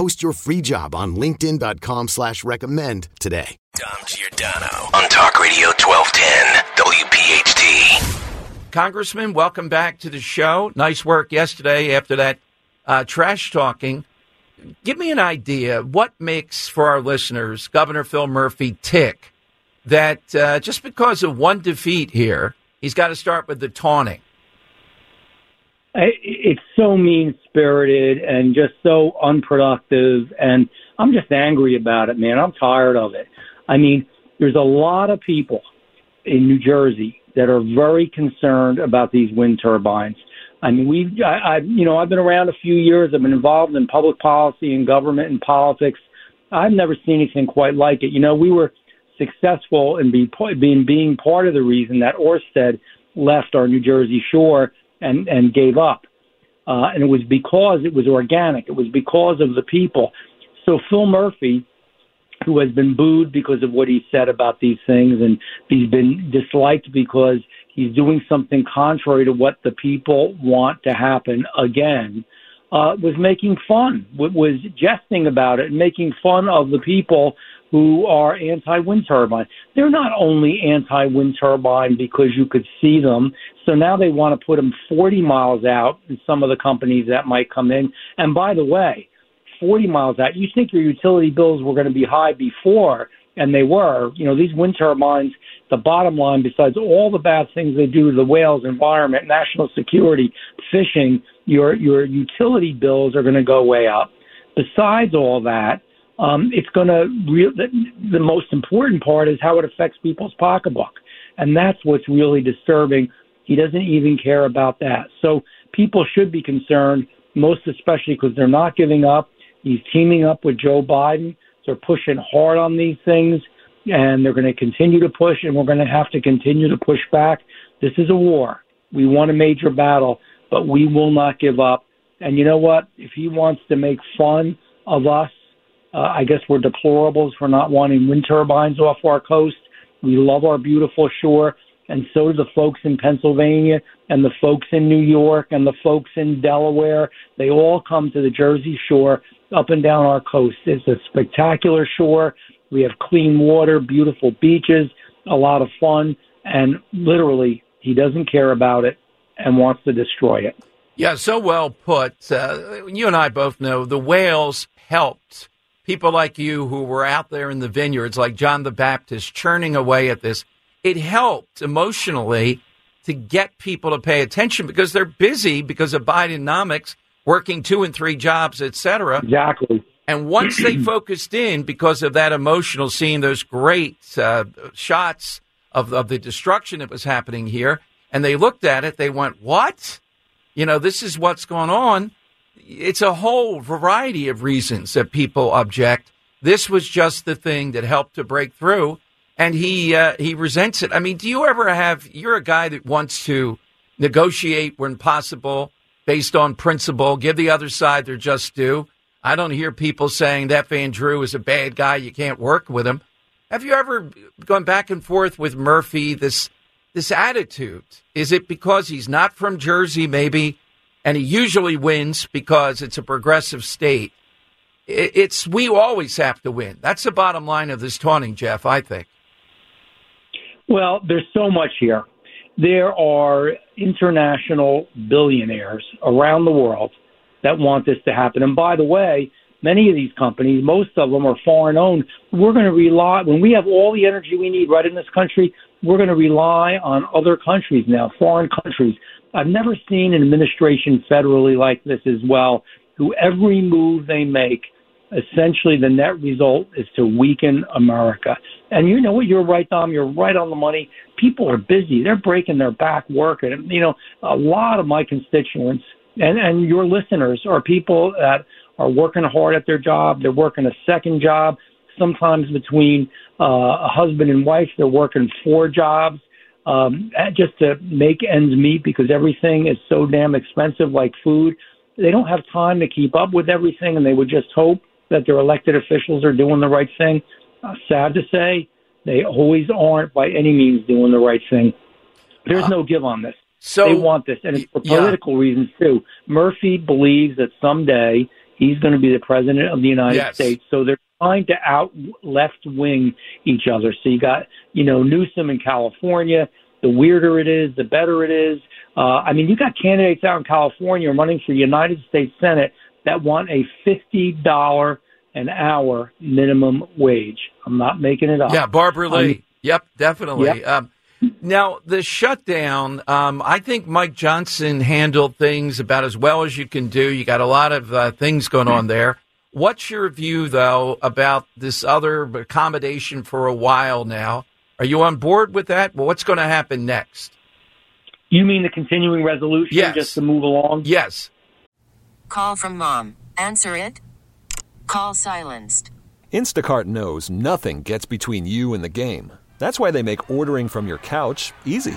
Post your free job on LinkedIn.com slash recommend today. Dom Giordano on Talk Radio 1210 WPHT. Congressman, welcome back to the show. Nice work yesterday after that uh, trash talking. Give me an idea what makes for our listeners Governor Phil Murphy tick that uh, just because of one defeat here, he's got to start with the taunting. It's so mean spirited and just so unproductive. And I'm just angry about it, man. I'm tired of it. I mean, there's a lot of people in New Jersey that are very concerned about these wind turbines. I mean, we've, I, I, you know, I've been around a few years. I've been involved in public policy and government and politics. I've never seen anything quite like it. You know, we were successful in be, being being part of the reason that Orsted left our New Jersey shore and and gave up. Uh, and it was because it was organic. It was because of the people. So Phil Murphy, who has been booed because of what he said about these things, and he's been disliked because he's doing something contrary to what the people want to happen again, uh, was making fun, was jesting about it, and making fun of the people who are anti-wind turbine. They're not only anti-wind turbine because you could see them. So now they want to put them 40 miles out in some of the companies that might come in. And by the way, 40 miles out, you think your utility bills were going to be high before, and they were. You know, these wind turbines, the bottom line, besides all the bad things they do to the whales, environment, national security, fishing, your your utility bills are going to go way up. Besides all that, um, it's going to re- the, the most important part is how it affects people's pocketbook, and that's what's really disturbing. He doesn't even care about that. So people should be concerned, most especially because they're not giving up. He's teaming up with Joe Biden. They're pushing hard on these things, and they're going to continue to push, and we're going to have to continue to push back. This is a war. We won a major battle, but we will not give up. And you know what? If he wants to make fun of us uh, I guess we're deplorables for not wanting wind turbines off our coast. We love our beautiful shore, and so do the folks in Pennsylvania and the folks in New York and the folks in Delaware. They all come to the Jersey Shore up and down our coast. It's a spectacular shore. We have clean water, beautiful beaches, a lot of fun, and literally, he doesn't care about it and wants to destroy it. Yeah, so well put. Uh, you and I both know the whales helped people like you who were out there in the vineyards, like John the Baptist, churning away at this, it helped emotionally to get people to pay attention because they're busy because of Bidenomics, working two and three jobs, etc. Exactly. And once they focused in because of that emotional, scene, those great uh, shots of, of the destruction that was happening here, and they looked at it, they went, "What? You know, this is what's going on." It's a whole variety of reasons that people object. This was just the thing that helped to break through, and he uh, he resents it. I mean, do you ever have? You're a guy that wants to negotiate when possible, based on principle, give the other side their just due. I don't hear people saying that Van Drew is a bad guy. You can't work with him. Have you ever gone back and forth with Murphy? This this attitude is it because he's not from Jersey? Maybe and he usually wins because it's a progressive state. It's we always have to win. That's the bottom line of this taunting, Jeff. I think. Well, there's so much here. There are international billionaires around the world that want this to happen. And by the way, many of these companies, most of them are foreign owned. We're going to rely, when we have all the energy we need right in this country, we're going to rely on other countries now, foreign countries. I've never seen an administration federally like this as well, who every move they make, essentially the net result is to weaken America. And you know what? You're right, Dom. You're right on the money. People are busy. They're breaking their back working. You know, a lot of my constituents and, and your listeners are people that are working hard at their job. They're working a second job. Sometimes between uh, a husband and wife, they're working four jobs um, just to make ends meet because everything is so damn expensive, like food. They don't have time to keep up with everything, and they would just hope that their elected officials are doing the right thing. Uh, sad to say, they always aren't by any means doing the right thing. There's uh, no give on this. So they want this, and it's for political yeah. reasons too. Murphy believes that someday he's going to be the president of the United yes. States, so they're trying to out left wing each other. So you got you know Newsom in California. The weirder it is, the better it is. Uh, I mean, you got candidates out in California running for United States Senate that want a fifty dollar an hour minimum wage. I'm not making it up. Yeah, Barbara Lee. Um, yep, definitely. Yep. Um, now, the shutdown, um, I think Mike Johnson handled things about as well as you can do. You got a lot of uh, things going on there. What's your view, though, about this other accommodation for a while now? Are you on board with that? Well, what's going to happen next? You mean the continuing resolution yes. just to move along? Yes. Call from mom. Answer it. Call silenced. Instacart knows nothing gets between you and the game. That's why they make ordering from your couch easy.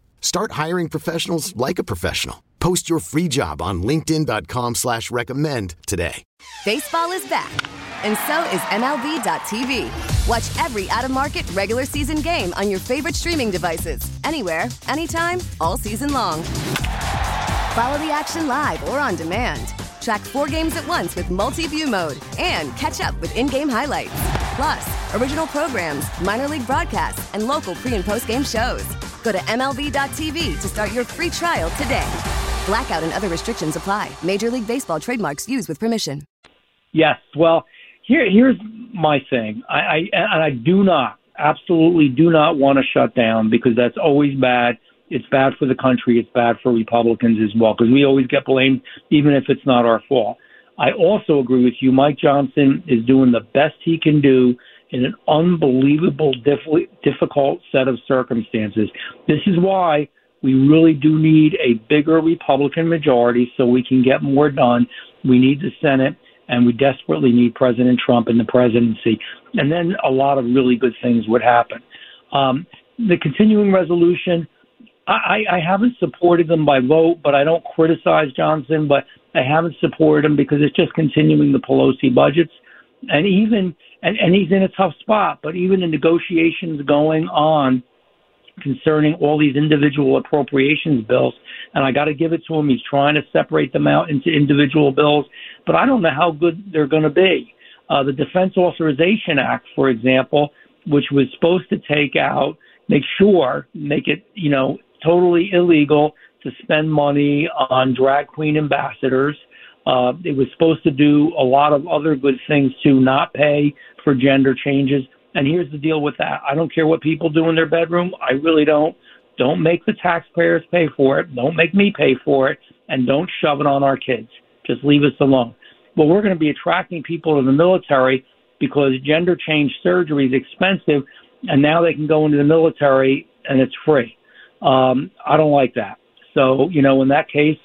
Start hiring professionals like a professional. Post your free job on LinkedIn.com slash recommend today. Baseball is back. And so is MLB.tv. Watch every out of market regular season game on your favorite streaming devices. Anywhere, anytime, all season long. Follow the action live or on demand. Track four games at once with multi-view mode and catch up with in-game highlights. Plus, original programs, minor league broadcasts, and local pre- and post-game shows. Go to MLB.tv to start your free trial today. Blackout and other restrictions apply. Major League Baseball trademarks used with permission. Yes. Well, here here's my thing. I, I and I do not, absolutely do not want to shut down because that's always bad. It's bad for the country. It's bad for Republicans as well because we always get blamed, even if it's not our fault. I also agree with you. Mike Johnson is doing the best he can do in an unbelievable, diff- difficult set of circumstances. This is why we really do need a bigger Republican majority so we can get more done. We need the Senate, and we desperately need President Trump in the presidency. And then a lot of really good things would happen. Um, the continuing resolution, I, I haven't supported them by vote, but I don't criticize Johnson, but I haven't supported him because it's just continuing the Pelosi budgets. And even, and, and he's in a tough spot, but even the negotiations going on concerning all these individual appropriations bills. And I got to give it to him. He's trying to separate them out into individual bills, but I don't know how good they're going to be. Uh, the Defense Authorization Act, for example, which was supposed to take out, make sure, make it, you know, totally illegal to spend money on drag queen ambassadors. Uh, it was supposed to do a lot of other good things to not pay for gender changes. And here's the deal with that. I don't care what people do in their bedroom. I really don't. Don't make the taxpayers pay for it. Don't make me pay for it. And don't shove it on our kids. Just leave us alone. Well, we're going to be attracting people to the military because gender change surgery is expensive. And now they can go into the military and it's free. Um, I don't like that. So, you know, in that case,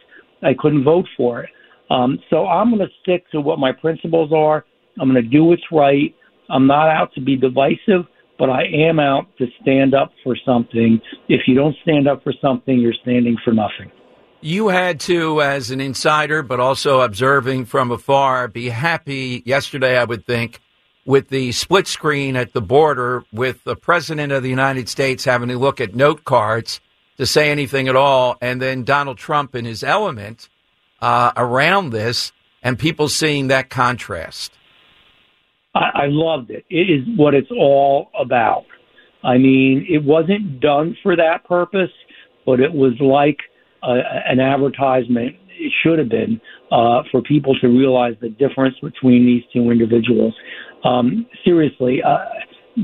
I couldn't vote for it. Um, so I'm going to stick to what my principles are. I'm going to do what's right. I'm not out to be divisive, but I am out to stand up for something. If you don't stand up for something, you're standing for nothing. You had to, as an insider, but also observing from afar, be happy yesterday, I would think, with the split screen at the border with the President of the United States having to look at note cards to say anything at all, and then Donald Trump in his element uh, around this, and people seeing that contrast. I, I loved it. It is what it's all about. I mean, it wasn't done for that purpose, but it was like a, an advertisement. It should have been uh, for people to realize the difference between these two individuals. Um, seriously, uh,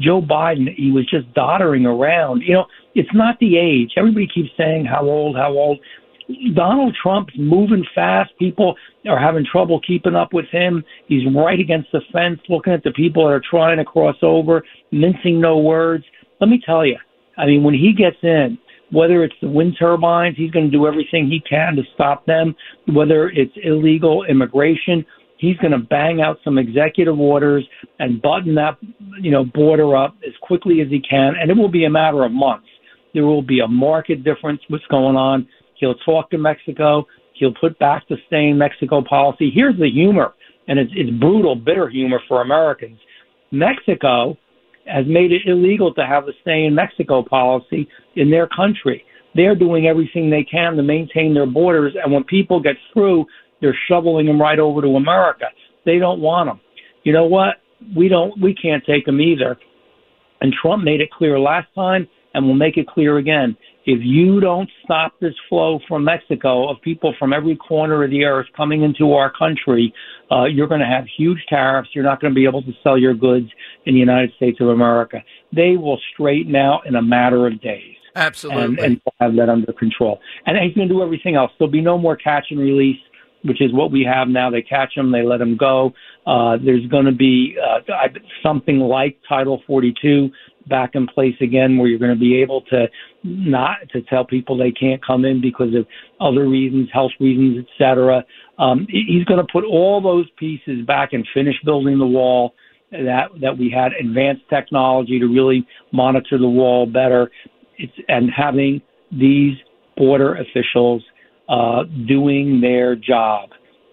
Joe Biden, he was just doddering around. You know, it's not the age. Everybody keeps saying how old, how old. Donald Trump's moving fast. People are having trouble keeping up with him. He's right against the fence, looking at the people that are trying to cross over, mincing no words. Let me tell you, I mean, when he gets in, whether it's the wind turbines, he's going to do everything he can to stop them. Whether it's illegal immigration, he's going to bang out some executive orders and button that, you know, border up as quickly as he can, and it will be a matter of months. There will be a market difference what's going on. He'll talk to Mexico. He'll put back the stay in Mexico policy. Here's the humor, and it's, it's brutal, bitter humor for Americans. Mexico has made it illegal to have a stay in Mexico policy in their country. They're doing everything they can to maintain their borders, and when people get through, they're shoveling them right over to America. They don't want them. You know what? We don't. We can't take them either. And Trump made it clear last time, and will make it clear again. If you don't stop this flow from Mexico of people from every corner of the earth coming into our country, uh, you're going to have huge tariffs. You're not going to be able to sell your goods in the United States of America. They will straighten out in a matter of days. Absolutely. And, and have that under control. And he's going to do everything else. There'll be no more catch and release which is what we have now. They catch them, they let them go. Uh, there's going to be uh, something like Title 42 back in place again, where you're going to be able to not to tell people they can't come in because of other reasons, health reasons, etc. Um, he's going to put all those pieces back and finish building the wall. That that we had advanced technology to really monitor the wall better. It's and having these border officials uh, doing their job,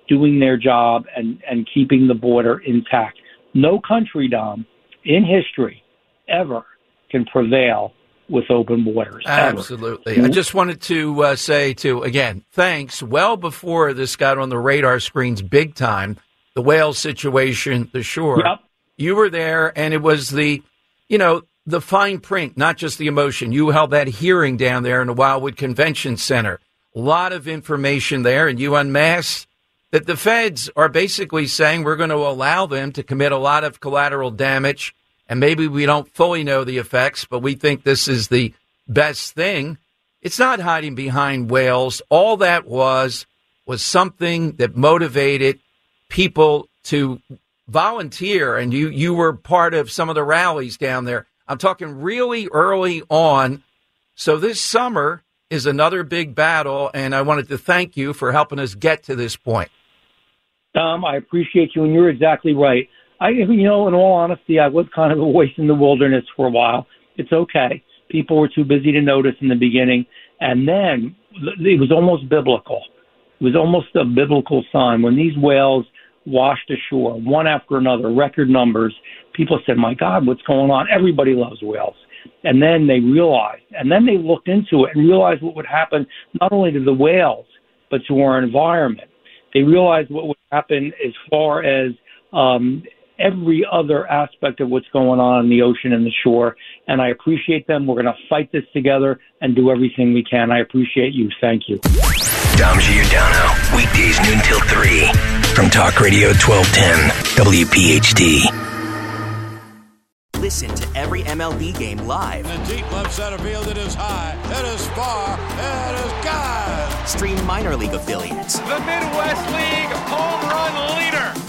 doing their job, and and keeping the border intact. No country, Dom, in history ever can prevail with open borders. Absolutely. Ever. I just wanted to uh, say to again, thanks. Well before this got on the radar screens big time, the whale situation, the shore. Yep. You were there, and it was the, you know, the fine print, not just the emotion. You held that hearing down there in the Wildwood Convention Center. A lot of information there, and you unmasked that the feds are basically saying we're going to allow them to commit a lot of collateral damage and maybe we don't fully know the effects, but we think this is the best thing. It's not hiding behind whales. All that was was something that motivated people to volunteer, and you you were part of some of the rallies down there. I'm talking really early on. So this summer is another big battle, and I wanted to thank you for helping us get to this point. Dom, I appreciate you, and you're exactly right. I, you know, in all honesty, I was kind of a voice in the wilderness for a while. It's okay. People were too busy to notice in the beginning, and then it was almost biblical. It was almost a biblical sign when these whales washed ashore, one after another, record numbers. People said, "My God, what's going on?" Everybody loves whales. And then they realized, and then they looked into it and realized what would happen not only to the whales but to our environment. They realized what would happen as far as um, every other aspect of what's going on in the ocean and the shore. And I appreciate them. We're going to fight this together and do everything we can. I appreciate you. Thank you. Dom Giordano, weekdays noon till 3 from Talk Radio 1210, WPHT. Listen to every MLB game live. In the deep left center field, it is high, it is far, it is God. Stream minor league affiliates. The Midwest League home run leader.